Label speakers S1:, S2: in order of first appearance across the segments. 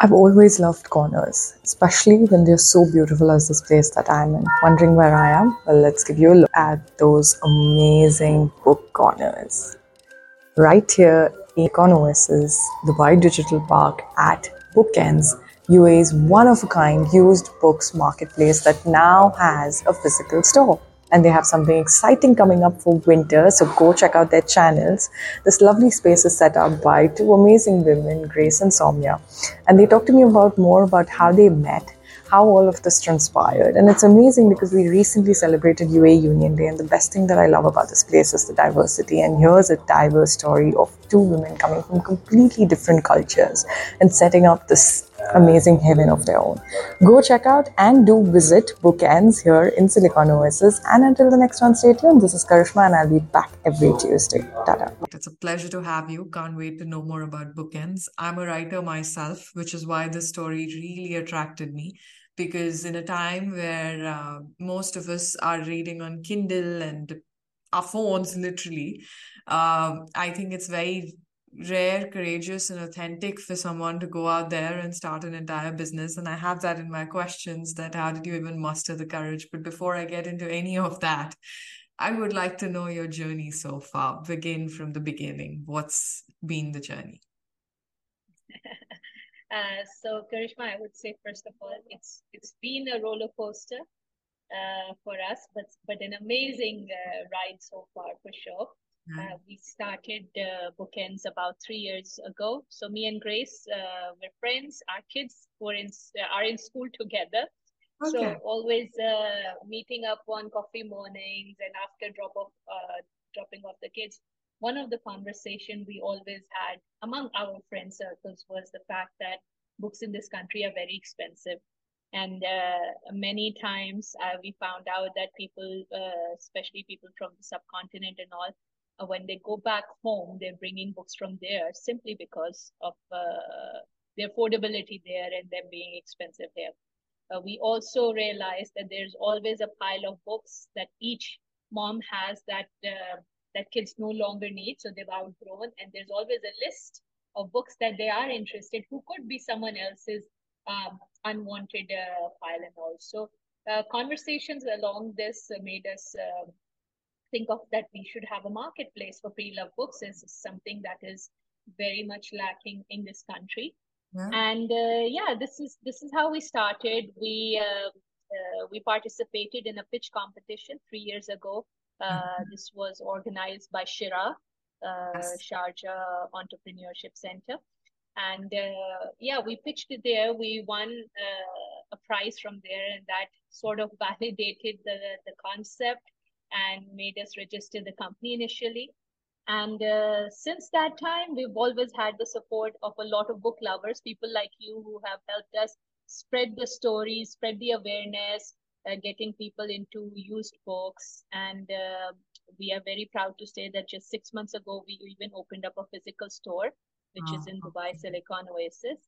S1: I've always loved corners, especially when they're so beautiful as this place that I'm in. Wondering where I am? Well, let's give you a look at those amazing book corners. Right here in Silicon Oasis, Dubai Digital Park at Bookends, UAE's one of a kind used books marketplace that now has a physical store and they have something exciting coming up for winter. So go check out their channels. This lovely space is set up by two amazing women, Grace and Somia, and they talk to me about more about how they met. How all of this transpired. And it's amazing because we recently celebrated UAE Union Day, and the best thing that I love about this place is the diversity. And here's a diverse story of two women coming from completely different cultures and setting up this amazing heaven of their own. Go check out and do visit Bookends here in Silicon Oasis. And until the next one, stay tuned. This is Karishma, and I'll be back every Tuesday. Tada.
S2: It's a pleasure to have you. Can't wait to know more about Bookends. I'm a writer myself, which is why this story really attracted me. Because in a time where uh, most of us are reading on Kindle and our phones, literally, uh, I think it's very rare, courageous, and authentic for someone to go out there and start an entire business. And I have that in my questions that how did you even muster the courage? But before I get into any of that, I would like to know your journey so far. Begin from the beginning. What's been the journey?
S3: uh, so, Karishma, I would say first of all, it's it's been a roller coaster uh, for us, but but an amazing uh, ride so far for sure. Uh, we started uh, bookends about three years ago. So me and Grace uh, were friends. Our kids were in are in school together. Okay. So always uh, meeting up on coffee mornings and after drop off uh, dropping off the kids. One of the conversation we always had among our friend circles was the fact that books in this country are very expensive. And uh, many times we found out that people, especially people from the subcontinent and all, uh, when they go back home, they're bringing books from there simply because of uh, the affordability there and them being expensive here. Uh, we also realize that there's always a pile of books that each mom has that uh, that kids no longer need, so they've outgrown, and there's always a list of books that they are interested who could be someone else's um, unwanted uh, pile and all. So uh, conversations along this made us think of that we should have a marketplace for pre-loved books is something that is very much lacking in this country yeah. and uh, yeah this is this is how we started we uh, uh, we participated in a pitch competition three years ago uh, mm-hmm. this was organized by Sheraa uh, yes. sharjah entrepreneurship center and uh, yeah we pitched it there we won a prize from there and that sort of validated the the concept and made us register the company initially. And uh, since that time, we've always had the support of a lot of book lovers, people like you who have helped us spread the stories, spread the awareness, uh, getting people into used books. And uh, we are very proud to say that just six months ago, we even opened up a physical store, which oh, is in Dubai Silicon Oasis.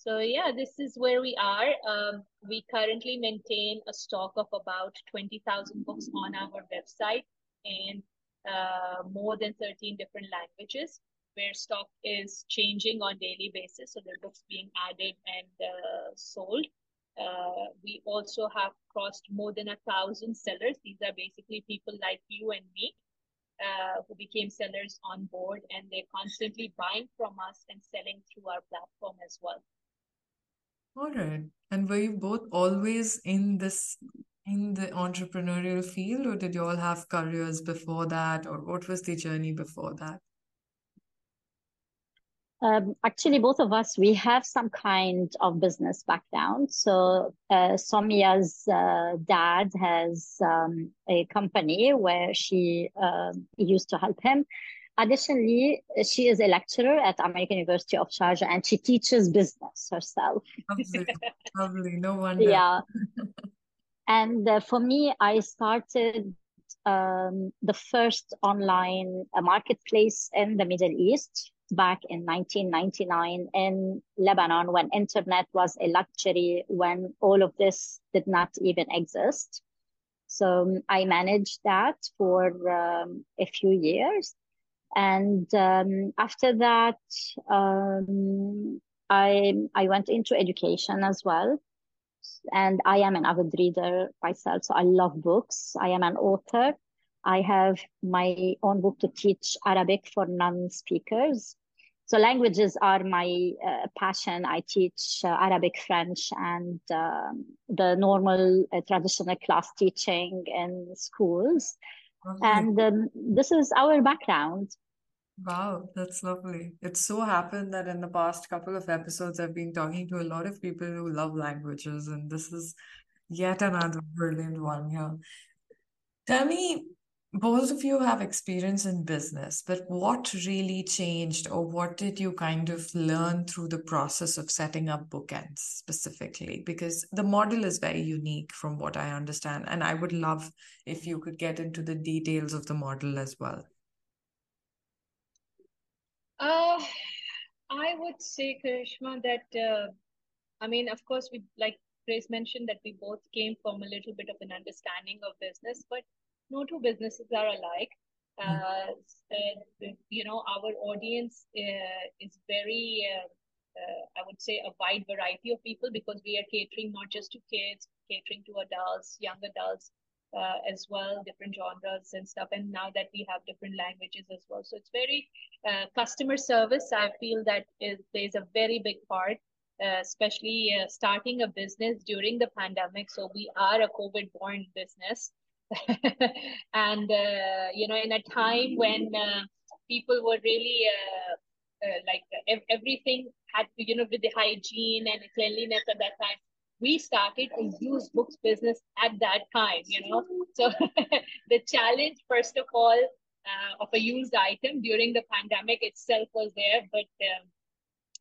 S3: So yeah, this is where we are. Um, we currently maintain a stock of about 20,000 books on our website in uh, more than 13 different languages where stock is changing on daily basis. So there are books being added and uh, sold. Uh, we also have crossed more than a thousand sellers. These are basically people like you and me uh, who became sellers on board and they're constantly buying from us and selling through our platform as well.
S2: All right. And were you both always in this in the entrepreneurial field, or did you all have careers before that, or what was the journey before that?
S4: Um, actually, both of us, we have some kind of business background. So, uh, Somia's uh, dad has um, a company where she uh, used to help him. Additionally, she is a lecturer at American University of Sharjah and she teaches business herself.
S2: Lovely, lovely. no wonder.
S4: Yeah. and uh, for me, I started um, the first online uh, marketplace in the Middle East back in 1999 in Lebanon when internet was a luxury, when all of this did not even exist. So um, I managed that for um, a few years. And um, after that, um, I I went into education as well, and I am an avid reader myself. So I love books. I am an author. I have my own book to teach Arabic for non-speakers. So languages are my uh, passion. I teach uh, Arabic, French, and um, the normal uh, traditional class teaching in schools.
S2: Lovely.
S4: And um, this is our background.
S2: Wow, that's lovely. It so happened that in the past couple of episodes, I've been talking to a lot of people who love languages, and this is yet another brilliant one here. Tell me, both of you have experience in business, but what really changed, or what did you kind of learn through the process of setting up Bookends specifically? Because the model is very unique from what I understand, and I would love if you could get into the details of the model as well.
S3: Uh, I would say, Karishma, that uh, I mean, of course, we like Grace mentioned that we both came from a little bit of an understanding of business, but no two businesses are alike. Uh, uh, you know, our audience uh, is very, uh, uh, I would say, a wide variety of people because we are catering not just to kids, catering to adults, young adults, uh, as well, different genres and stuff. And now that we have different languages as well. So it's very uh, customer service. I feel that is, plays a very big part, uh, especially uh, starting a business during the pandemic. So we are a COVID born business. and, uh, you know, in a time when uh, people were really like everything had to, you know, with the hygiene and cleanliness at that time, we started a used books business at that time, you know. So the challenge, first of all, uh, of a used item during the pandemic itself was there, but um,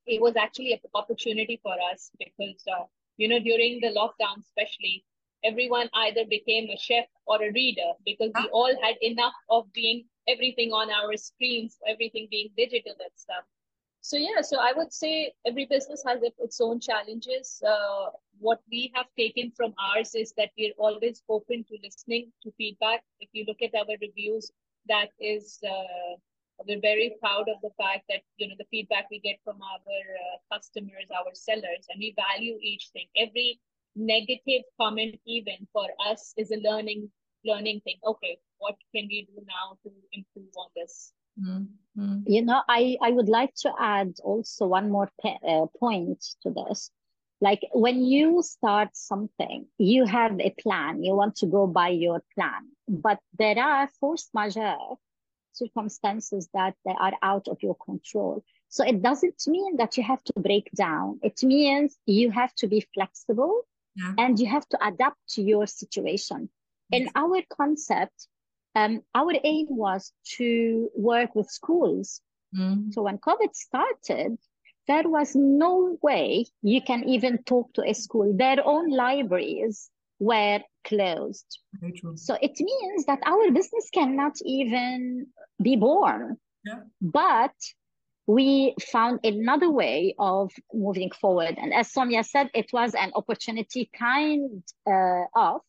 S3: it was actually an opportunity for us because, uh, you know, during the lockdown, especially, everyone either became a chef or a reader because we all had enough of being everything on our screens, everything being digital and stuff. So yeah, so I would say every business has its own challenges. Uh, what we have taken from ours is that we're always open to listening to feedback. If you look at our reviews, that is, uh, we're very proud of the fact that you know the feedback we get from our uh, customers, our sellers, and we value each thing. Every negative comment, even for us, is a learning learning thing. Okay, what can we do now to improve on this?
S4: Mm-hmm. You know, I, I would like to add also one more pe- uh, point to this. Like when you start something, you have a plan, you want to go by your plan, but there are force majeure circumstances that they are out of your control. So it doesn't mean that you have to break down. It means you have to be flexible yeah. and you have to adapt to your situation. Yes. In our concept, um, our aim was to work with schools. Mm. So when COVID started, there was no way you can even talk to a school. Their own libraries were closed. So it means that our business cannot even be born. Yeah. But we found another way of moving forward. And as Somia said, it was an opportunity kind uh, of.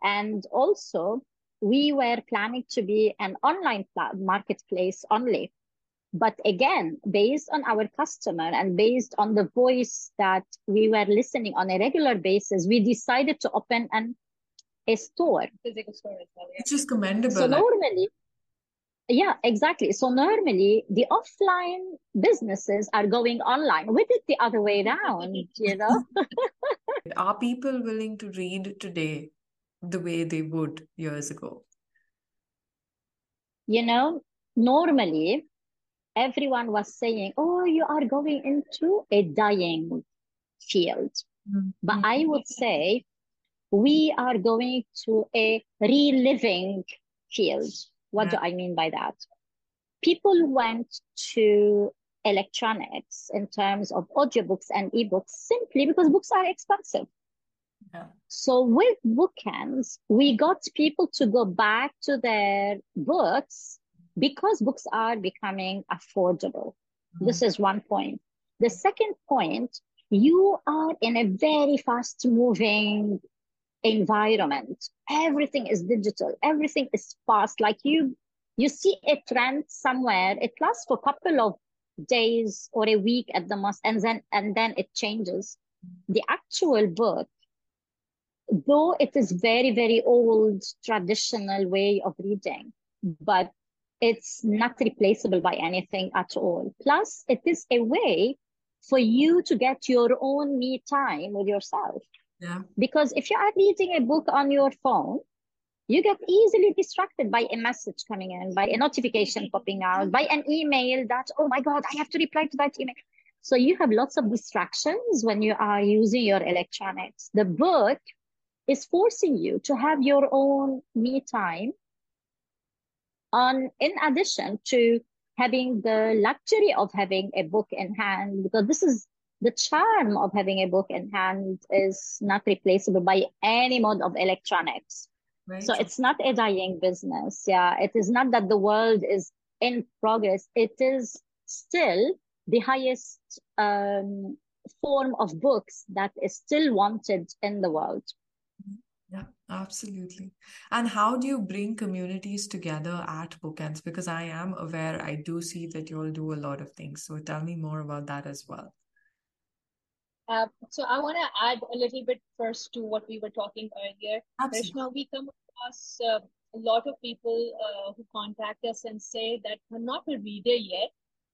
S4: And also, we were planning to be an online marketplace only. But again, based on our customer and based on the voice that we were listening on a regular basis, we decided to open an a store.
S3: Physical store as well.
S2: Yeah. Which is commendable.
S4: So normally, yeah, exactly. So normally the offline businesses are going online. We did the other way around, you know.
S2: are people willing to read today the way they would years ago?
S4: You know, normally everyone was saying, oh, you are going into a dying field. Mm-hmm. But I would say we are going to a reliving field. What yeah. do I mean by that? People went to electronics in terms of audiobooks and ebooks simply because books are expensive. Yeah. So with bookends, we got people to go back to their books because books are becoming affordable. Mm-hmm. This is one point. The second point, you are in a very fast moving environment. Everything is digital. Everything is fast. Like you, you see a trend somewhere. It lasts for a couple of days or a week at the most, and then and then it changes. The actual book, though it is very, very old traditional way of reading, but it's not replaceable by anything at all. Plus, it is a way for you to get your own me time with yourself. Because if you are reading a book on your phone, you get easily distracted by a message coming in, by a notification popping out, by an email that, oh my God, I have to reply to that email. So you have lots of distractions when you are using your electronics. The book is forcing you to have your own me time on in addition to having the luxury of having a book in hand because this is the charm of having a book in hand is not replaceable by any mode of electronics right. so it's not a dying business yeah it is not that the world is in progress it is still the highest um, form of books that is still wanted in the world
S2: yeah, absolutely. And how do you bring communities together at Bookends? Because I am aware, I do see that you all do a lot of things. So tell me more about that as well.
S3: Uh, so I want to add a little bit first to what we were talking earlier.
S2: Absolutely.
S3: We come across uh, a lot of people uh, who contact us and say that I'm not a reader yet,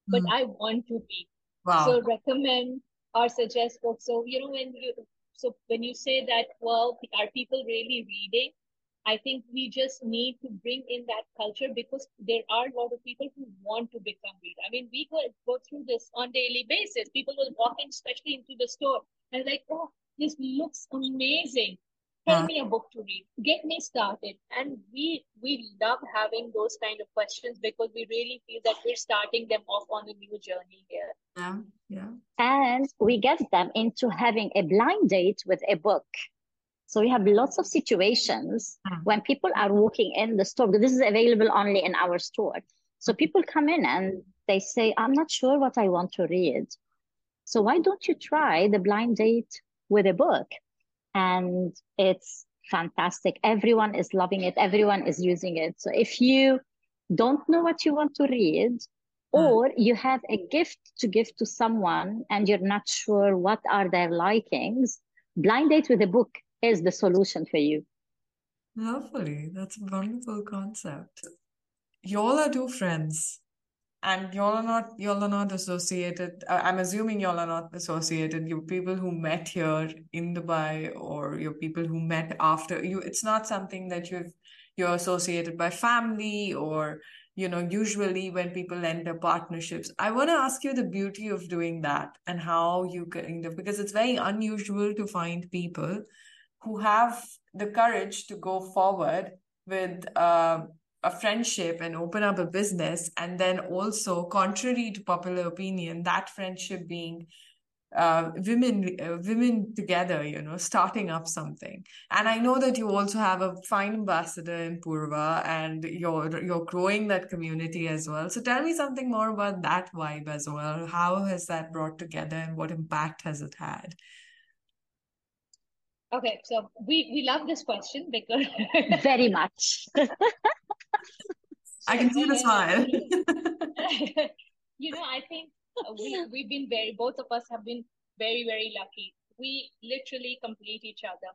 S3: but mm. I want to be.
S2: Wow.
S3: So recommend or suggest books. So you know when you so when you say that, well, are people really reading? I think we just need to bring in that culture because there are a lot of people who want to become reader. I mean, we go, go through this on daily basis. People will walk in, especially into the store, and like, oh, this looks amazing. Tell me a book to read. Get me started. And we we love having those kind of questions because we really feel that we're starting them off on a new journey here.
S2: Yeah yeah.
S4: And we get them into having a blind date with a book so we have lots of situations mm. when people are walking in the store this is available only in our store so people come in and they say i'm not sure what i want to read so why don't you try the blind date with a book and it's fantastic. Everyone is loving it. Everyone is using it. So if you don't know what you want to read, hmm. or you have a gift to give to someone and you're not sure what are their likings, blind date with a book is the solution for you.
S2: Lovely. That's a wonderful concept. Y'all are two friends. And y'all are not y'all are not associated. Uh, I'm assuming y'all are not associated. You people who met here in Dubai, or your people who met after you. It's not something that you've you're associated by family or you know usually when people enter partnerships i want to ask you the beauty of doing that and how you kind of because it's very unusual to find people who have the courage to go forward with uh, a friendship and open up a business and then also contrary to popular opinion that friendship being uh, women uh, women together you know starting up something. And i know that you also have a fine ambassador in purva and you're you're growing that community as well. So tell me something more about that vibe as well. How has that brought together and what impact has it had
S3: okay so we we love this question because
S4: very much
S2: I can see the smile.
S3: you know, I think we, we've been very, both of us have been very, very lucky. We literally complete each other.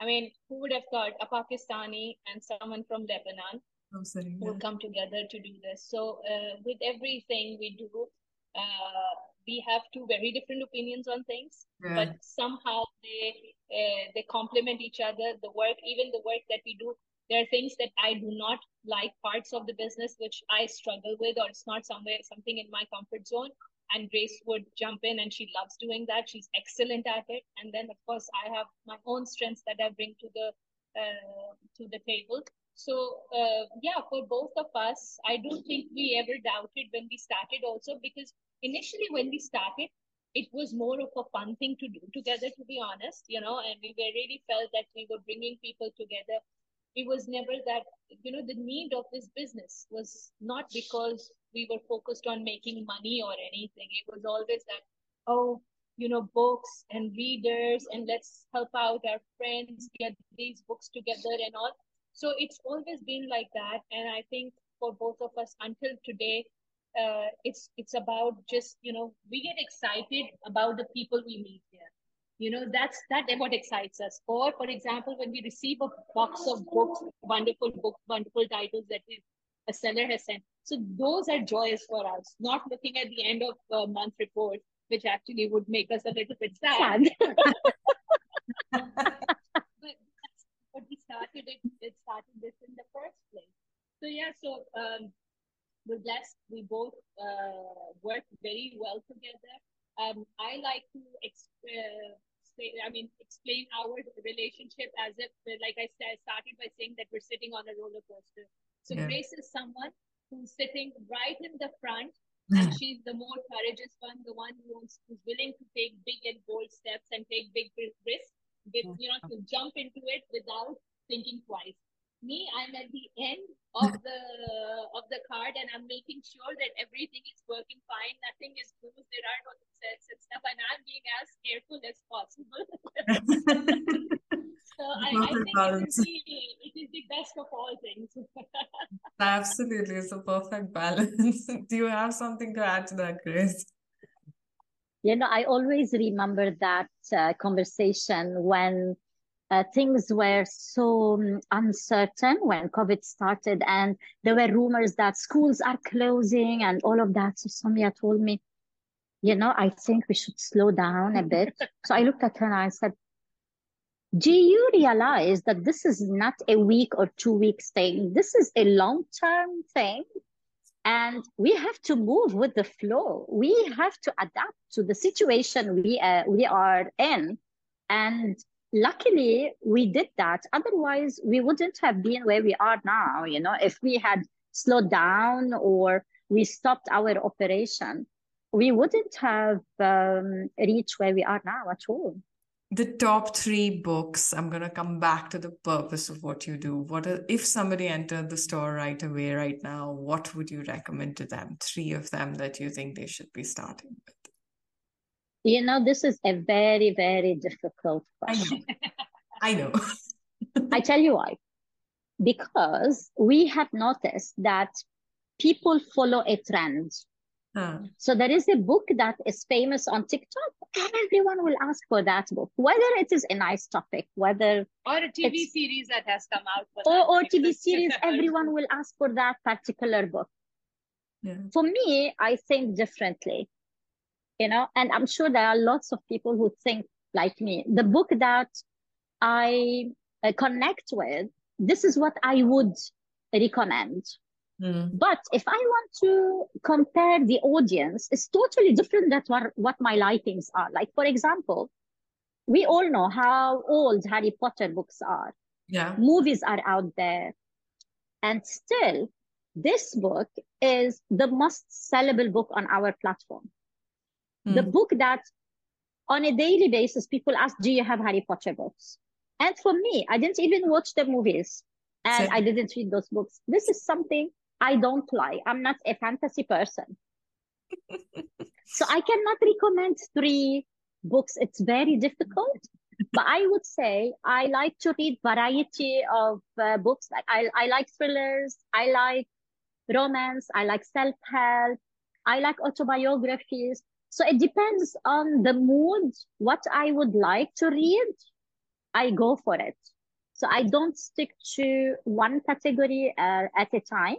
S3: I mean, who would have thought a Pakistani and someone from Lebanon
S2: sorry,
S3: would come together to do this? So, uh, with everything we do, uh, we have two very different opinions on things, yeah. but somehow they uh, they complement each other. The work, even the work that we do, there are things that I do not like parts of the business which I struggle with, or it's not somewhere something in my comfort zone. And Grace would jump in, and she loves doing that. She's excellent at it. And then, of course, I have my own strengths that I bring to the uh, to the table. So uh, yeah, for both of us, I don't think we ever doubted when we started. Also, because initially when we started, it was more of a fun thing to do together, to be honest, you know, and we really felt that we were bringing people together. It was never that you know the need of this business was not because we were focused on making money or anything. It was always that oh you know books and readers and let's help out our friends get these books together and all. So it's always been like that. And i think for both of us until today uh, it's it's about just you know we get excited about the people we meet here. You know that's that what excites us. Or for example when we receive a box of books wonderful books wonderful titles that we, a seller has sent. So those are joyous for us. Not looking at the end of the month report which actually would make us a little bit sad, sad. but, but we started it it started this in the first place. So yeah so um we're blessed. We both uh, work very well together. Um, I like to exp- uh, say, I mean, explain our relationship as if, like I said, started by saying that we're sitting on a roller coaster. So yeah. Grace is someone who's sitting right in the front, and she's the more courageous one, the one who's, who's willing to take big and bold steps and take big risks, you know, to jump into it without thinking twice me i'm at the end of the of the card and i'm making sure that everything is working fine. Nothing is loose there are no sets and stuff. And i'm being as careful as possible. So I, I, think it is, the, it is the best of all things.
S2: Absolutely. It's a perfect balance. Do you have something to add to that grace
S4: you know i always remember that uh, conversation when uh, things were so um, uncertain when COVID started, and there were rumors that schools are closing and all of that. So Somia told me, you know, I think we should slow down a bit. so I looked at her and I said, do you realize that this is not a week or two weeks thing? This is a long term thing. And we have to move with the flow. We have to adapt to the situation we, uh, we are in. And luckily we did that. Otherwise we wouldn't have been where we are now you know if we had slowed down or we stopped our operation we wouldn't have um, reached where we are now at all.
S2: The top three books i'm going to come back to the purpose of what you do. What are, if somebody entered the store right away right now what would you recommend to them? Three of them that you think they should be starting with
S4: you know, this is a very, very difficult question.
S2: I know.
S4: I, know. I tell you why. Because we have noticed that people follow a trend. Huh. So there is a book that is famous on TikTok. Everyone will ask for that book, whether it is a nice topic, whether
S3: or a TV series that has come out,
S4: or, or TV series. everyone will ask for that particular book. Yeah. For me, I think differently you know? And i'm sure there are lots of people who think like me. The book that i uh, connect with this is what i would recommend. Mm. but if i want to compare the audience it's totally different than what, what my likings are. Like for example we all know how old harry potter books are.
S2: Yeah.
S4: Movies are out there. And still this book is the most sellable book on our platform Mm. The hmm. book that on a daily basis people ask, Do you have Harry Potter books? And for me, I didn't even watch the movies and I didn't read those books. This is something I don't like. I'm not a fantasy person. so I cannot recommend three books. It's very difficult. but I would say I like to read variety of uh, books. Like I, I like thrillers. I like romance. I like self-help. I like autobiographies. So it depends on the mood, what I would like to read, I go for it. So I don't stick to one category uh, at a time.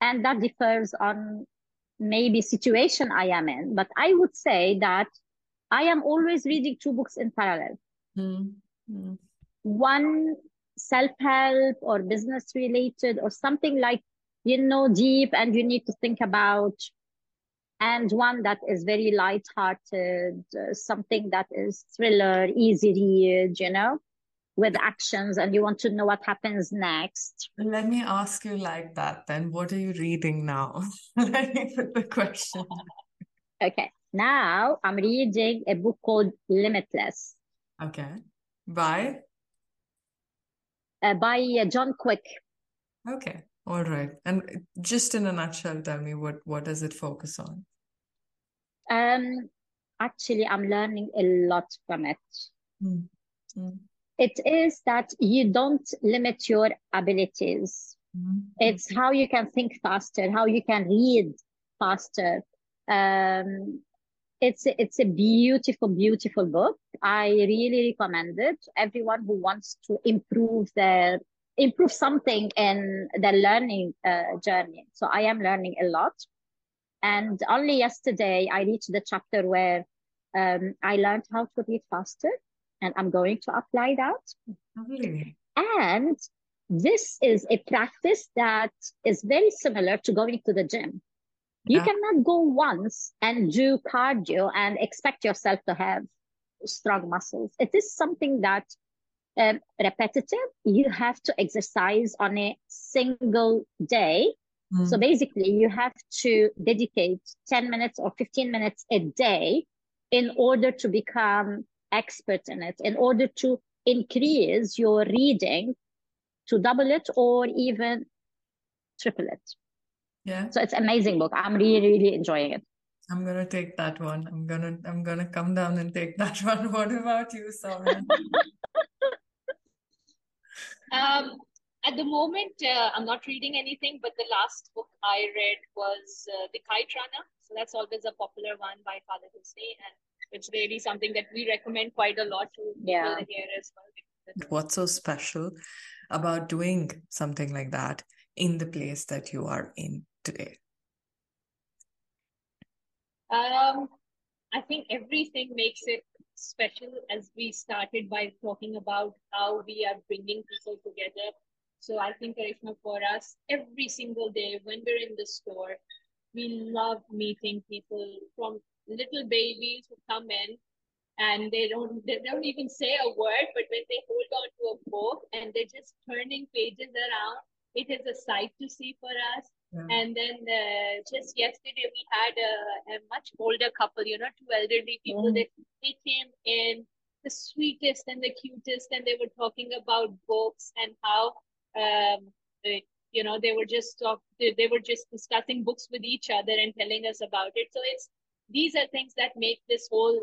S4: And that differs on maybe situation I am in. But I would say that I am always reading two books in parallel. Mm-hmm. One self-help or business related or something like, you know, deep and you need to think about and one that is very light-hearted, uh, something that is thriller, easy read, you know, with actions, and you want to know what happens next.
S2: Let me ask you like that then. What are you reading now? Let me put the question.
S4: Okay. Now I'm reading a book called Limitless.
S2: Okay. By?
S4: Uh, by uh, John Kwik.
S2: Okay. All right. And just in a nutshell, tell me what what does it focus on?
S4: Um, actually, I'm learning a lot from it. Mm. Mm. It is that you don't limit your abilities. Mm. It's how you can think faster, how you can read Faster. Um, it's it's a beautiful, beautiful book. I really recommend it. Everyone who wants to improve their improve something in their learning uh, journey. So I am learning a lot. And only yesterday I reached the chapter where um, I learned how to read faster, and I'm going to apply that.
S2: Lovely.
S4: And this is a practice that is very similar to going to the gym. You
S2: Yeah.
S4: cannot go once and do cardio and expect yourself to have strong muscles. It is something that um, repetitive. You have to exercise on a single day. So
S2: Mm.
S4: basically, you have to dedicate 10 minutes or 15 minutes a day in order to become expert in it, in order to increase your reading to double it or even triple it.
S2: Yeah.
S4: So it's amazing book. I'm really, really enjoying it.
S2: I'm gonna take that one. I'm gonna I'm gonna come down and take that one. What about you, Somia?
S3: Um, at the moment, uh, I'm not reading anything, but the last book I read was uh, The Kite Runner. So that's always a popular one by Khaled Hosseini, and it's really something that we recommend quite a lot to people here as well.
S2: What's so special about doing something like that in the place that you are in today?
S3: Um, I think everything makes it special as we started by talking about how we are bringing people together. So I think, Karishma, for us, every single day when we're in the store, we love meeting people from little babies who come in and they don't they don't even say a word, but when they hold on to a book and they're just turning pages around, it is a sight to see for us.
S2: Yeah.
S3: And then uh, just yesterday we had a, a much older couple, you know, two elderly people
S4: Mm.
S3: that they came in the sweetest and the cutest, and they were talking about books and how um you know they were just talk they, were just discussing books with each other and telling us about it. So it's these are things that make this whole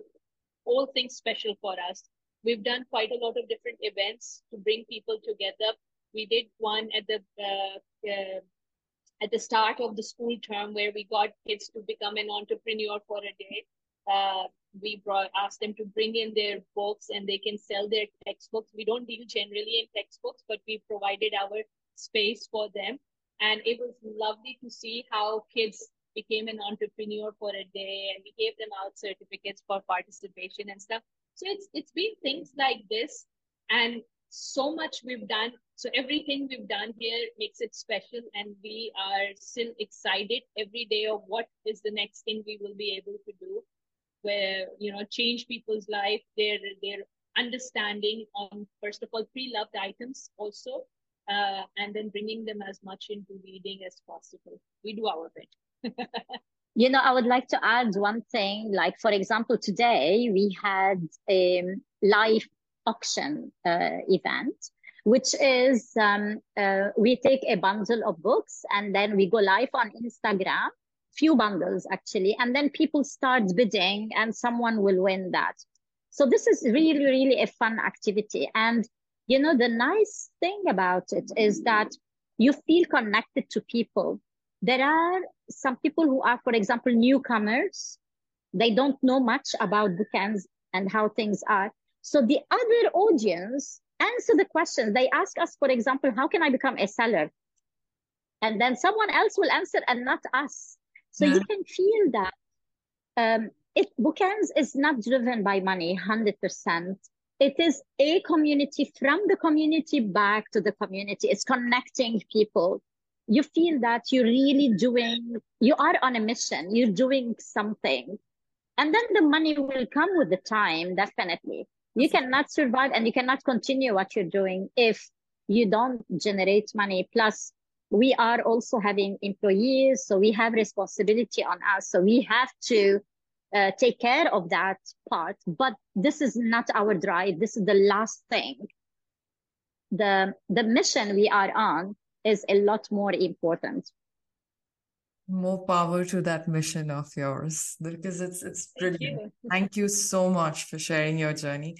S3: whole thing special for us. We've done quite a lot of different events to bring people together. We did one at the uh, uh, at the start of the school term where we got kids to become an entrepreneur for a day. Uh, we brought asked them to bring in their books and they can sell their textbooks. We don't deal generally in textbooks, but we provided our space for them. And it was lovely to see how kids became an entrepreneur for a day and we gave them out certificates for participation and stuff. So it's it's been things like this and so much we've done. So everything we've done here makes it special and we are still excited every day of what is the next thing we will be able to do where you know change people's life their their understanding on first of all pre-loved items also uh, and then bringing them as much into reading as possible we do our bit
S4: You know, I would like to add one thing. Like, for example, today we had a live auction uh, event, which is um, uh, we take a bundle of books and then we go live on Instagram, few bundles actually, and then people start bidding and someone will win that. So this is really, really a fun activity. And, you know, the nice thing about it is that you feel connected to people. There are some people who are, for example, newcomers. They don't know much about bookends and how things are. So the other audience answer the questions. They ask us, for example, how can I become a seller? And then someone else will answer and not us. So
S2: Yeah.
S4: you can feel that um, it bookends is not driven by money 100%. It is a community from the community back to the community. It's connecting people. You feel that you're really doing, you are on a mission, you're doing something. And then the money will come with the time, definitely. You cannot survive and you cannot continue what you're doing if you don't generate money. Plus, we are also having employees, so we have responsibility on us. So we have to uh, take care of that part. But this is not our drive. This is the last thing. The the mission we are on is a lot more important.
S2: More power to that mission of yours because it's it's
S3: Thank
S2: brilliant.
S3: you.
S2: Thank you so much for sharing your journey.